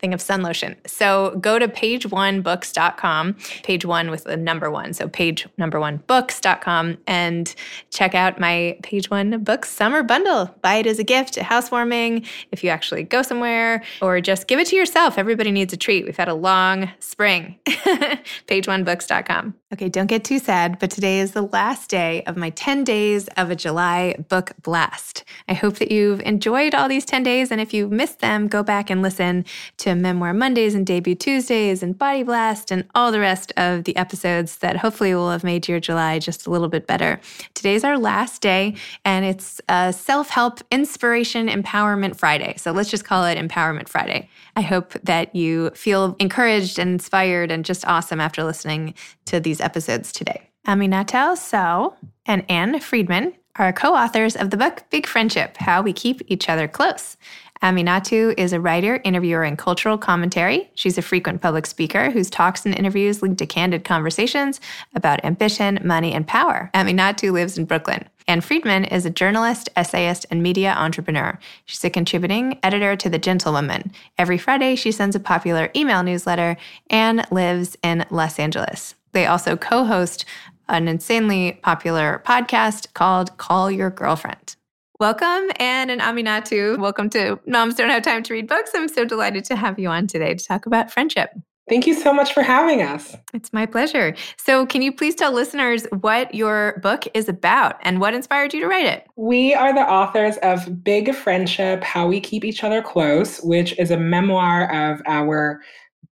thing of sun lotion. So go to pageonebooks.com, page one with the number one. So page number one books.com and check out my page one books summer bundle. Buy it as a gift, a housewarming, if you actually go somewhere, or just give it to yourself. Everybody needs a treat. We've had a long spring. pageonebooks.com. Okay, don't get too sad, but today is the last day of my 10 days of a July book blast. I hope that you've enjoyed all these 10 days, and if you've missed them, go back and listen to Memoir Mondays and Debut Tuesdays and Body Blast and all the rest of the episodes that hopefully will have made your July just a little bit better. Today's our last day, and it's uh, a self help, inspiration, empowerment Friday. So let's just call it Empowerment Friday. I hope that you feel encouraged and inspired and just awesome after listening to these episodes today. Aminatou Sow and Ann Friedman are co authors of the book Big Friendship How We Keep Each Other Close. Aminatou is a writer, interviewer, and cultural commentary. She's a frequent public speaker whose talks and interviews lead to candid conversations about ambition, money, and power. Aminatou lives in Brooklyn. Ann Friedman is a journalist, essayist, and media entrepreneur. She's a contributing editor to The Gentlewoman. Every Friday, she sends a popular email newsletter and lives in Los Angeles. They also co host an insanely popular podcast called Call Your Girlfriend. Welcome, and Aminatou. Welcome to Moms Don't Have Time to Read Books. I'm so delighted to have you on today to talk about friendship. Thank you so much for having us. It's my pleasure. So, can you please tell listeners what your book is about and what inspired you to write it? We are the authors of Big Friendship How We Keep Each Other Close, which is a memoir of our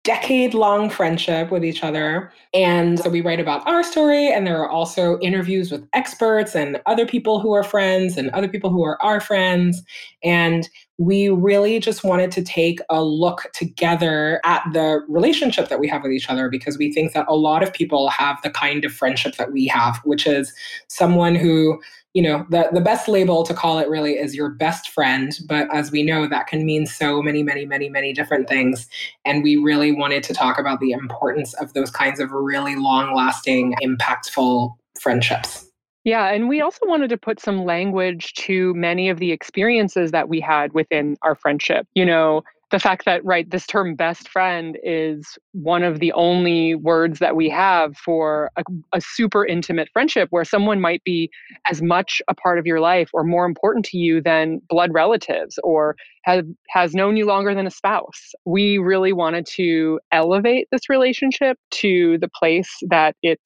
decade long friendship with each other. And so we write about our story, and there are also interviews with experts and other people who are friends and other people who are our friends. And we really just wanted to take a look together at the relationship that we have with each other because we think that a lot of people have the kind of friendship that we have, which is someone who you know the, the best label to call it really is your best friend but as we know that can mean so many many many many different things and we really wanted to talk about the importance of those kinds of really long lasting impactful friendships yeah, and we also wanted to put some language to many of the experiences that we had within our friendship. You know, the fact that, right, this term best friend is one of the only words that we have for a, a, super intimate friendship where someone might be as much a part of your life or more important to you than blood relatives or have, has known you longer than a spouse. We really wanted to elevate this relationship to the place that it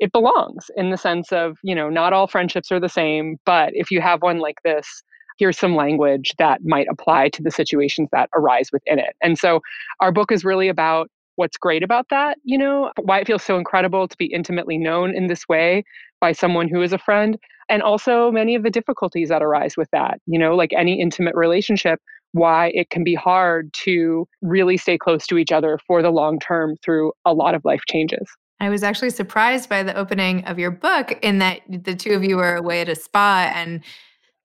it belongs in the sense of, you know, not all friendships are the same, but if you have one like this, here's some language that might apply to the situations that arise within it. And so our book is really about what's great about that, you know, why it feels so incredible to be intimately known in this way by someone who is a friend, and also many of the difficulties that arise with that, you know, like any intimate relationship, why it can be hard to really stay close to each other for the long term through a lot of life changes. I was actually surprised by the opening of your book in that the two of you were away at a spa and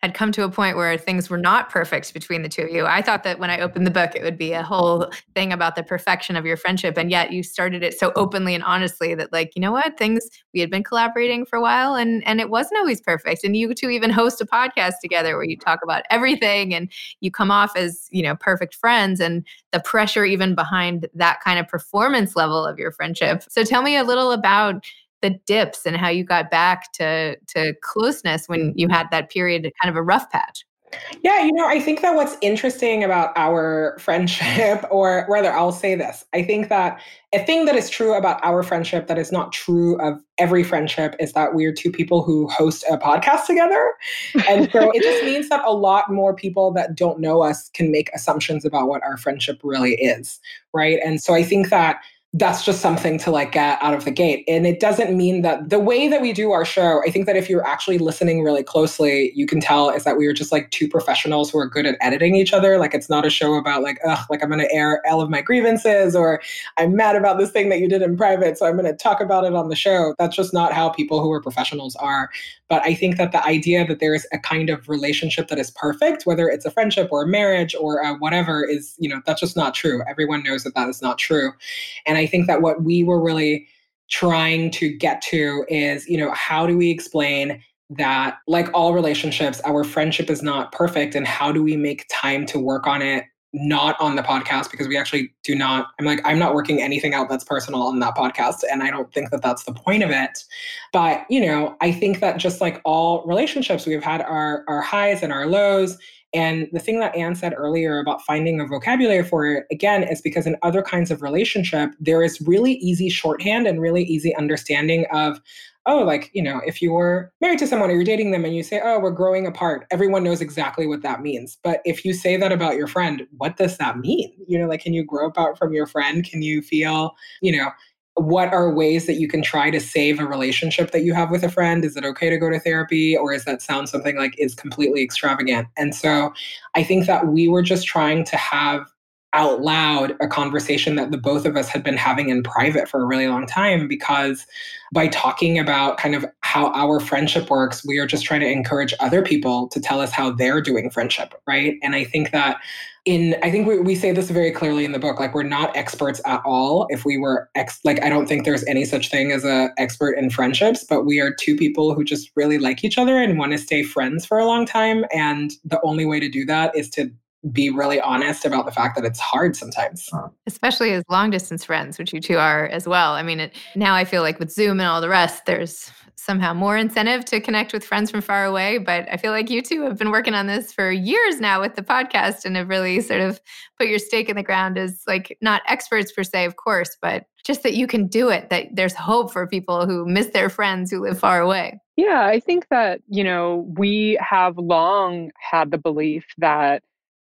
had come to a point where things were not perfect between the two of you. I thought that when I opened the book, it would be a whole thing about the perfection of your friendship. And yet you started it so openly and honestly that, like, you know what, things we had been collaborating for a while and and it wasn't always perfect. And you two even host a podcast together where you talk about everything and you come off as, you know, perfect friends and the pressure even behind that kind of performance level of your friendship. So tell me a little about the dips and how you got back to to closeness when you had that period kind of a rough patch yeah, you know, I think that what's interesting about our friendship, or rather, I'll say this I think that a thing that is true about our friendship that is not true of every friendship is that we're two people who host a podcast together. And so it just means that a lot more people that don't know us can make assumptions about what our friendship really is. Right. And so I think that that's just something to like get out of the gate. And it doesn't mean that the way that we do our show, I think that if you're actually listening really closely, you can tell is that we are just like two professionals who are good at editing each other. Like it's not a show about like, ugh, like I'm to air all of my grievances or I'm mad about this thing that you did in private. So I'm to talk about it on the show. That's just not how people who are professionals are. But I think that the idea that there's a kind of relationship that is perfect, whether it's a friendship or a marriage or a whatever, is, you know, that's just not true. Everyone knows that that is not true. And I think that what we were really trying to get to is, you know, how do we explain that, like all relationships, our friendship is not perfect? And how do we make time to work on it not on the podcast because we actually do not i'm like i'm not working anything out that's personal on that podcast and i don't think that that's the point of it. But you know i think that just like all relationships we've had our our highs and our lows. And the thing that Ann said earlier about finding a vocabulary for it, again, is because in other kinds of relationship, there is really easy shorthand and really easy understanding of oh, like, you know, if you were married to someone or you're dating them and you say, oh, we're growing apart, everyone knows exactly what that means. But if you say that about your friend, what does that mean? You know, like, can you grow apart from your friend? Can you feel, you know, what are ways that you can try to save a relationship that you have with a friend? Is it okay to go to therapy or is that sound something like is completely extravagant? And so I think that we were just trying to have out loud a conversation that the both of us had been having in private for a really long time because by talking about kind of how our friendship works we are just trying to encourage other people to tell us how they're doing friendship right? And i think that in i think we, we say this very clearly in the book like we're not experts at all if we were ex like i don't think there's any such thing as a expert in friendships but we are two people who just really like each other and want to stay friends for a long time. And the only way to do that is to be really honest about the fact that it's hard sometimes. Especially as long distance friends, which you two are as well. I mean, it, now I feel like with Zoom and all the rest, there's somehow more incentive to connect with friends from far away. But I feel like you two have been working on this for years now with the podcast and have really sort of put your stake in the ground as like not experts per se, of course, but just that you can do it, that there's hope for people who miss their friends who live far away. Yeah, I think that, you know, we have long had the belief that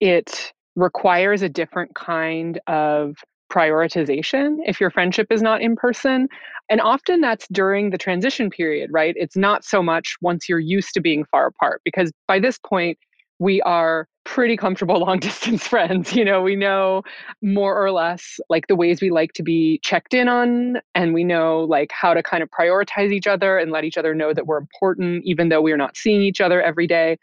it requires a different kind of prioritization if your friendship is not in person. And often that's during the transition period, right? It's not so much once you're used to being far apart, because by this point, we are pretty comfortable long distance friends. You know, we know more or less like the ways we like to be checked in on, and we know like how to kind of prioritize each other and let each other know that we're important, even though we're not seeing each other every day.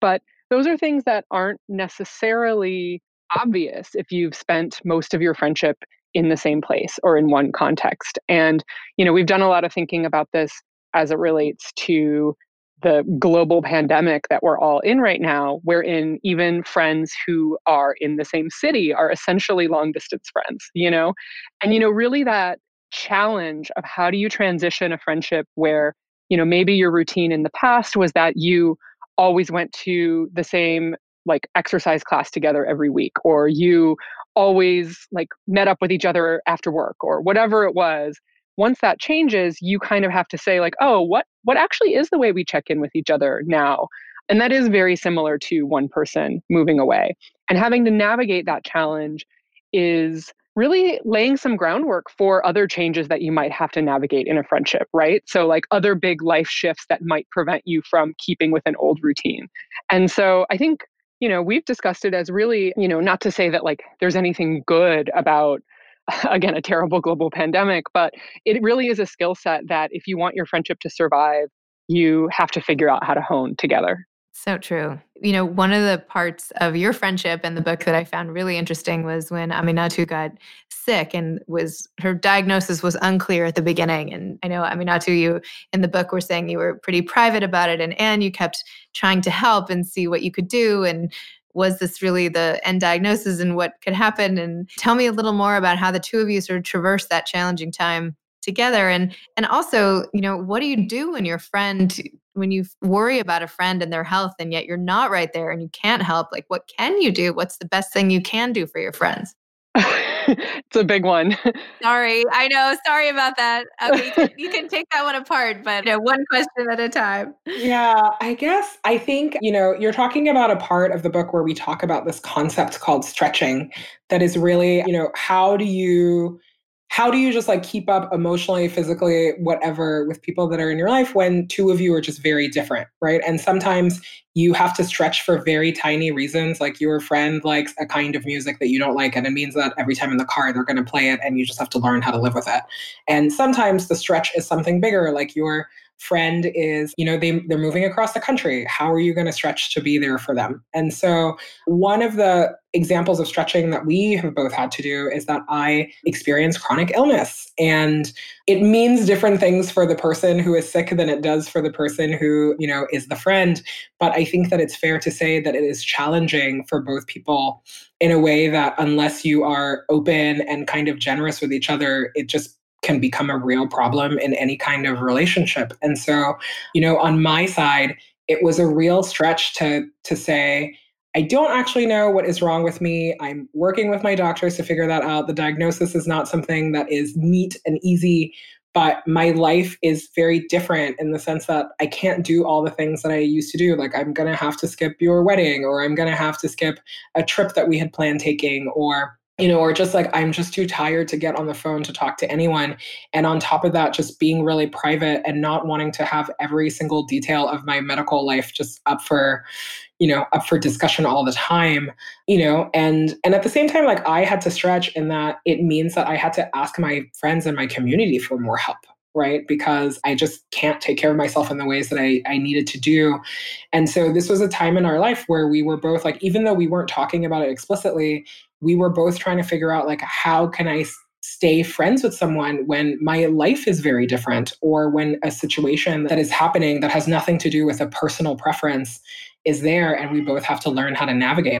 But those are things that aren't necessarily obvious if you've spent most of your friendship in the same place or in one context. And, you know, we've done a lot of thinking about this as it relates to the global pandemic that we're all in right now, wherein even friends who are in the same city are essentially long distance friends, you know? And, you know, really that challenge of how do you transition a friendship where, you know, maybe your routine in the past was that you always went to the same like exercise class together every week, or you always like met up with each other after work, or whatever it was once that changes you kind of have to say like oh what what actually is the way we check in with each other now? And that is very similar to one person moving away. And having to navigate that challenge is really laying some groundwork for other changes that you might have to navigate in a friendship right so like other big life shifts that might prevent you from keeping with an old routine and so i think you know we've discussed it as really you know not to say that like there's anything good about again, a terrible global pandemic, but it really is a skill set that if you want your friendship to survive, you have to figure out how to hone together. So true. You know, one of the parts of your friendship and the book that I found really interesting was when Aminatou got sick and was her diagnosis was unclear at the beginning. And I know Aminatou, you in the book were saying you were pretty private about it, and and you kept trying to help and see what you could do. And was this really the end diagnosis and what could happen? And tell me a little more about how the two of you sort of traversed that challenging time together and and also you know what do you do when your friend when you worry about a friend and their health and yet you're not right there and you can't help like what can you do what's the best thing you can do for your friends it's a big one. Sorry, I know. Sorry about that. Okay, you can, you can take that one apart, but you know, one question at a time. Yeah, I guess I think, you know, you're talking about a part of the book where we talk about this concept called stretching that is really, you know, how do you how do you just like keep up emotionally, physically, whatever with people that are in your life when two of you are just very different, right? And sometimes you have to stretch for very tiny reasons. Like your friend likes a kind of music that you don't like, and it means that every time in the car they're going to play it, and you just have to learn how to live with it. And sometimes the stretch is something bigger, like your friend is, you know, they, they're moving across the country. How are you going to stretch to be there for them? And so, one of the examples of stretching that we have both had to do is that I experience chronic illness. And it means different things for the person who is sick than it does for the person who, you know, is the friend. But I think that it's fair to say that it is challenging for both people in a way that, unless you are open and kind of generous with each other, it just can become a real problem in any kind of relationship. And so, you know, on my side, it was a real stretch to to say, I don't actually know what is wrong with me. I'm working with my doctors to figure that out. The diagnosis is not something that is neat and easy, but my life is very different in the sense that I can't do all the things that I used to do. Like, I'm going to have to skip your wedding, or I'm going to have to skip a trip that we had planned taking, or you know, or just like I'm just too tired to get on the phone to talk to anyone. And on top of that, just being really private and not wanting to have every single detail of my medical life just up for, you know, up for discussion all the time, you know, and and at the same time, like I had to stretch in that it means that I had to ask my friends and my community for more help right? Because I just can't take care of myself in the ways that I, I needed to do. And so this was a time in our life where we were both like, even though we weren't talking about it explicitly, we were both trying to figure out like how can i stay friends with someone when my life is very different or when a situation that is happening that has nothing to do with a personal preference is there and we both have to learn how to navigate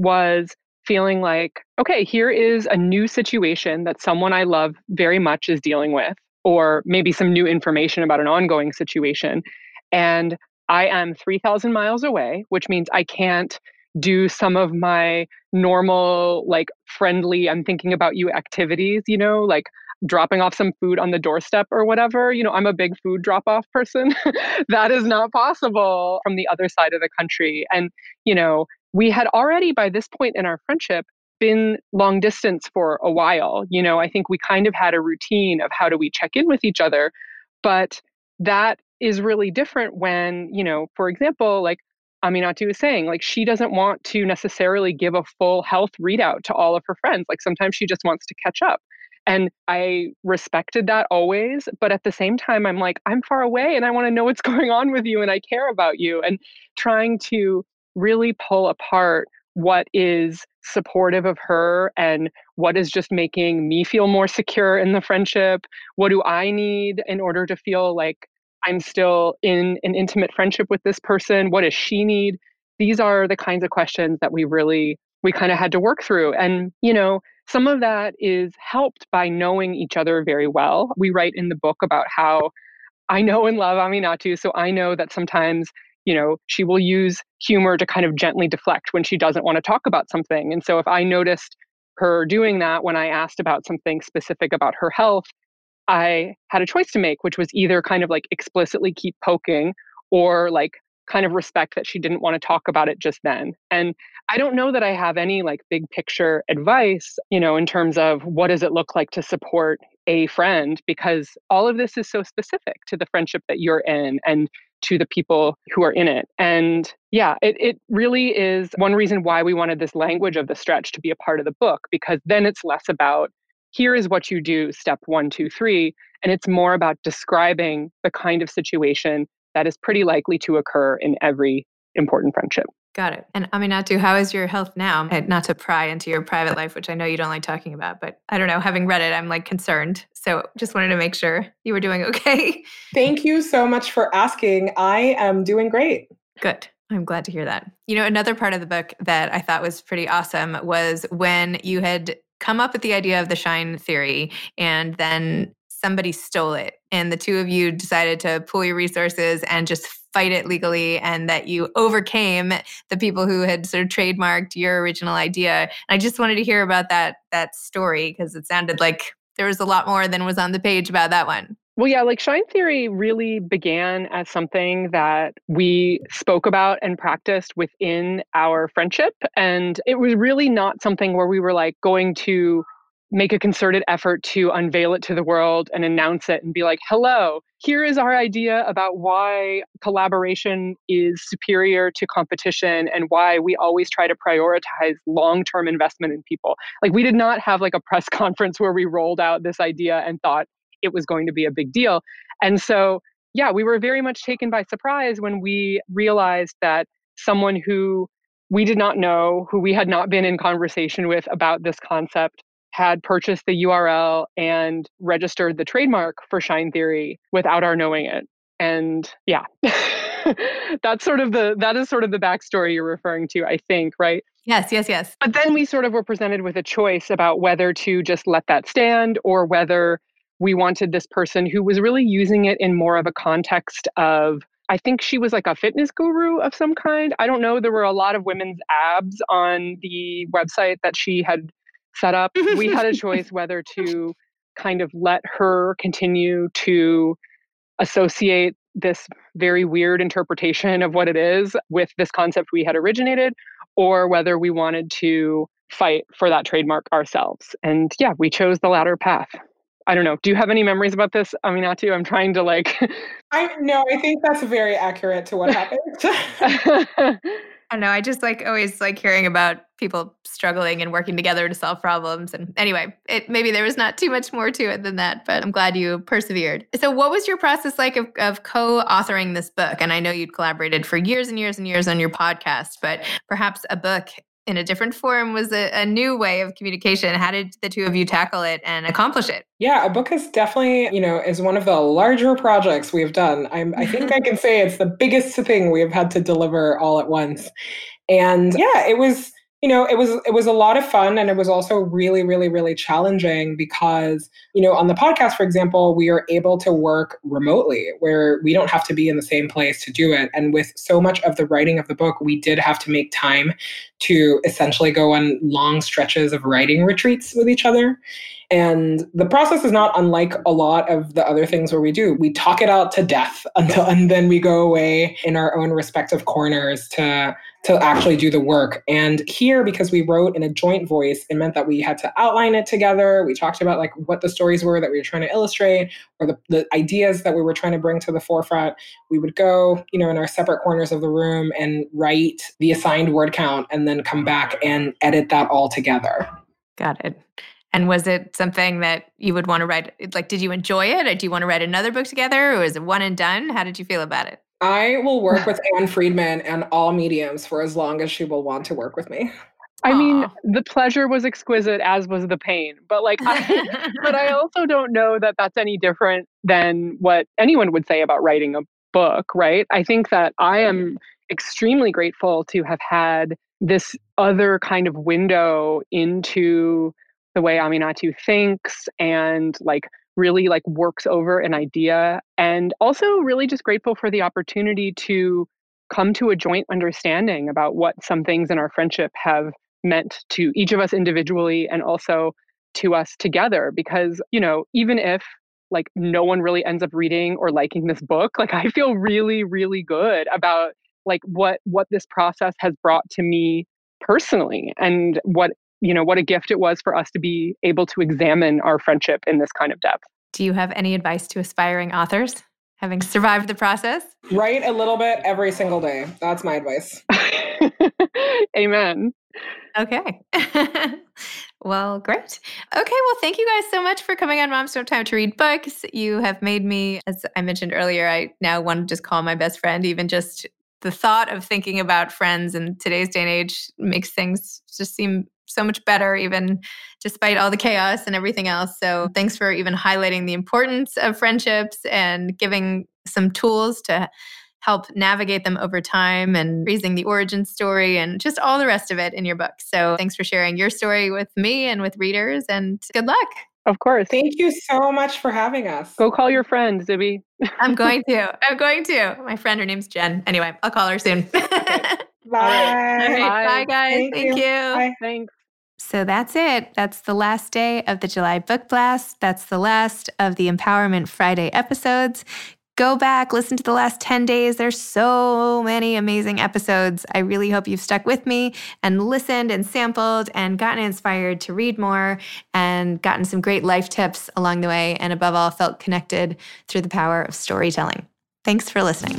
was feeling like, okay, here is a new situation that someone I love very much is dealing with, or maybe some new information about an ongoing situation. And I am 3,000 miles away, which means I can't do some of my normal, like friendly, I'm thinking about you activities, you know, like dropping off some food on the doorstep or whatever. You know, I'm a big food drop off person. that is not possible from the other side of the country. And, you know, we had already by this point in our friendship been long distance for a while. You know, I think we kind of had a routine of how do we check in with each other. But that is really different when, you know, for example, like Aminatou was saying, like she doesn't want to necessarily give a full health readout to all of her friends. Like sometimes she just wants to catch up. And I respected that always. But at the same time, I'm like, I'm far away and I want to know what's going on with you and I care about you. And trying to really pull apart what is supportive of her and what is just making me feel more secure in the friendship. What do I need in order to feel like I'm still in an intimate friendship with this person? What does she need? These are the kinds of questions that we really we kind of had to work through. And, you know, some of that is helped by knowing each other very well. We write in the book about how I know and love Aminatou, so I know that sometimes you know, she will use humor to kind of gently deflect when she doesn't want to talk about something. And so if I noticed her doing that when I asked about something specific about her health, I had a choice to make, which was either kind of like explicitly keep poking or like kind of respect that she didn't want to talk about it just then. And I don't know that I have any like big picture advice, you know, in terms of what does it look like to support a friend because all of this is so specific to the friendship that you're in and to the people who are in it. And yeah, it, it really is one reason why we wanted this language of the stretch to be a part of the book, because then it's less about here is what you do, step one, two, three. And it's more about describing the kind of situation that is pretty likely to occur in every important friendship. Got it. And Aminatou, how is your health now? Not to pry into your private life, which I know you don't like talking about, but I don't know. Having read it, I'm like concerned. So just wanted to make sure you were doing okay. Thank you so much for asking. I am doing great. Good. I'm glad to hear that. You know, another part of the book that I thought was pretty awesome was when you had come up with the idea of the shine theory and then somebody stole it and the two of you decided to pool your resources and just fight it legally and that you overcame the people who had sort of trademarked your original idea. And I just wanted to hear about that that story because it sounded like there was a lot more than was on the page about that one. Well, yeah, like Shine Theory really began as something that we spoke about and practiced within our friendship. And it was really not something where we were like going to make a concerted effort to unveil it to the world and announce it and be like, hello, here is our idea about why collaboration is superior to competition and why we always try to prioritize long term investment in people. Like, we did not have like a press conference where we rolled out this idea and thought it was going to be a big deal. And so, yeah, we were very much taken by surprise when we realized that someone who we did not know, who we had not been in conversation with about this concept, had purchased the URL and registered the trademark for Shine Theory without our knowing it. And yeah, that's sort of the that is sort of the backstory you're referring to, I think, right? Yes, yes, yes. But then we sort of were presented with a choice about whether to just let that stand or whether we wanted this person who was really using it in more of a context of I think she was like a fitness guru of some kind. I don't know. There were a lot of women's abs on the website that she had set up. we had a choice whether to kind of let her continue to associate this very weird interpretation of what it is with this concept we had originated, or whether we wanted to fight for that trademark ourselves. And yeah, we chose the latter path. I don't know. Do you have any memories about this, Aminatou? I'm trying to like. I no, I think that's very accurate to what happened. I know. I just like always like hearing about people struggling and working together to solve problems. And anyway, it maybe there was not too much more to it than that, but I'm glad you persevered. So, what was your process like of, of co-authoring this book? And I know you'd collaborated for years and years and years on your podcast, but perhaps a book in a different form was a, a, new way of communication. How did the two of you tackle it and accomplish it? Yeah, a book is definitely, you know, is one of the larger projects we've done. I'm, I think I can say it's the biggest thing we have had to deliver all at once. And yeah, it was you know it was it was a lot of fun and it was also really really really challenging because you know on the podcast for example we are able to work remotely where we don't have to be in the same place to do it. And with so much of the writing of the book we did have to make time to essentially go on long stretches of writing retreats with each other and the process is not unlike a lot of the other things where we do. We talk it out to death until and then we go away in our own respective corners to to actually do the work. And here, because we wrote in a joint voice, it meant that we had to outline it together. We talked about like what the stories were that we were trying to illustrate or the, the ideas that we were trying to bring to the forefront. We would go, you know, in our separate corners of the room and write the assigned word count and then come back and edit that all together. Got it. And was it something that you would want to write? Like, did you enjoy it? Or do you want to write another book together? Or is it one and done? How did you feel about it? I will work with Ann Friedman and all mediums for as long as she will want to work with me. I mean, the pleasure was exquisite, as was the pain. But like, I, but I also don't know that that's any different than what anyone would say about writing a book, right? I think that I am mm-hmm. extremely grateful to have had this other kind of window into the way Aminatou thinks and like really like works over an idea and also really just grateful for the opportunity to come to a joint understanding about what some things in our friendship have meant to each of us individually and also to us together because you know even if like no one really ends up reading or liking this book like i feel really really good about like what what this process has brought to me personally and what you know what a gift it was for us to be able to examine our friendship in this kind of depth. Do you have any advice to aspiring authors having survived the process? Write a little bit every single day. That's my advice. Amen. Okay. Well great. Okay well thank you guys so much for coming on moms don't time to read books. You have made me as i mentioned earlier i now want to just call my best friend. Even just the thought of thinking about friends in today's day and age makes things just seem so much better, even despite all the chaos and everything else. So, thanks for even highlighting the importance of friendships and giving some tools to help navigate them over time and raising the origin story and just all the rest of it in your book. So, thanks for sharing your story with me and with readers, and good luck. Of course. Thank you so much for having us. Go call your friend, Zibby. I'm going to. I'm going to. My friend, her name's Jen. Anyway, I'll call her soon. Bye. All right. All right. Bye. Bye, guys. Thank, Thank you. you. Bye. Thanks. So that's it. That's the last day of the July Book Blast. That's the last of the Empowerment Friday episodes. Go back, listen to the last 10 days. There's so many amazing episodes. I really hope you've stuck with me and listened and sampled and gotten inspired to read more and gotten some great life tips along the way. And above all, felt connected through the power of storytelling. Thanks for listening.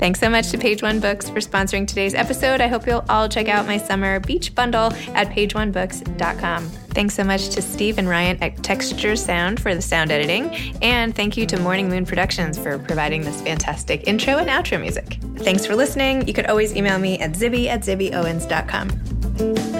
Thanks so much to Page One Books for sponsoring today's episode. I hope you'll all check out my summer beach bundle at pageonebooks.com. Thanks so much to Steve and Ryan at Texture Sound for the sound editing. And thank you to Morning Moon Productions for providing this fantastic intro and outro music. Thanks for listening. You could always email me at zibby at zibbyowens.com.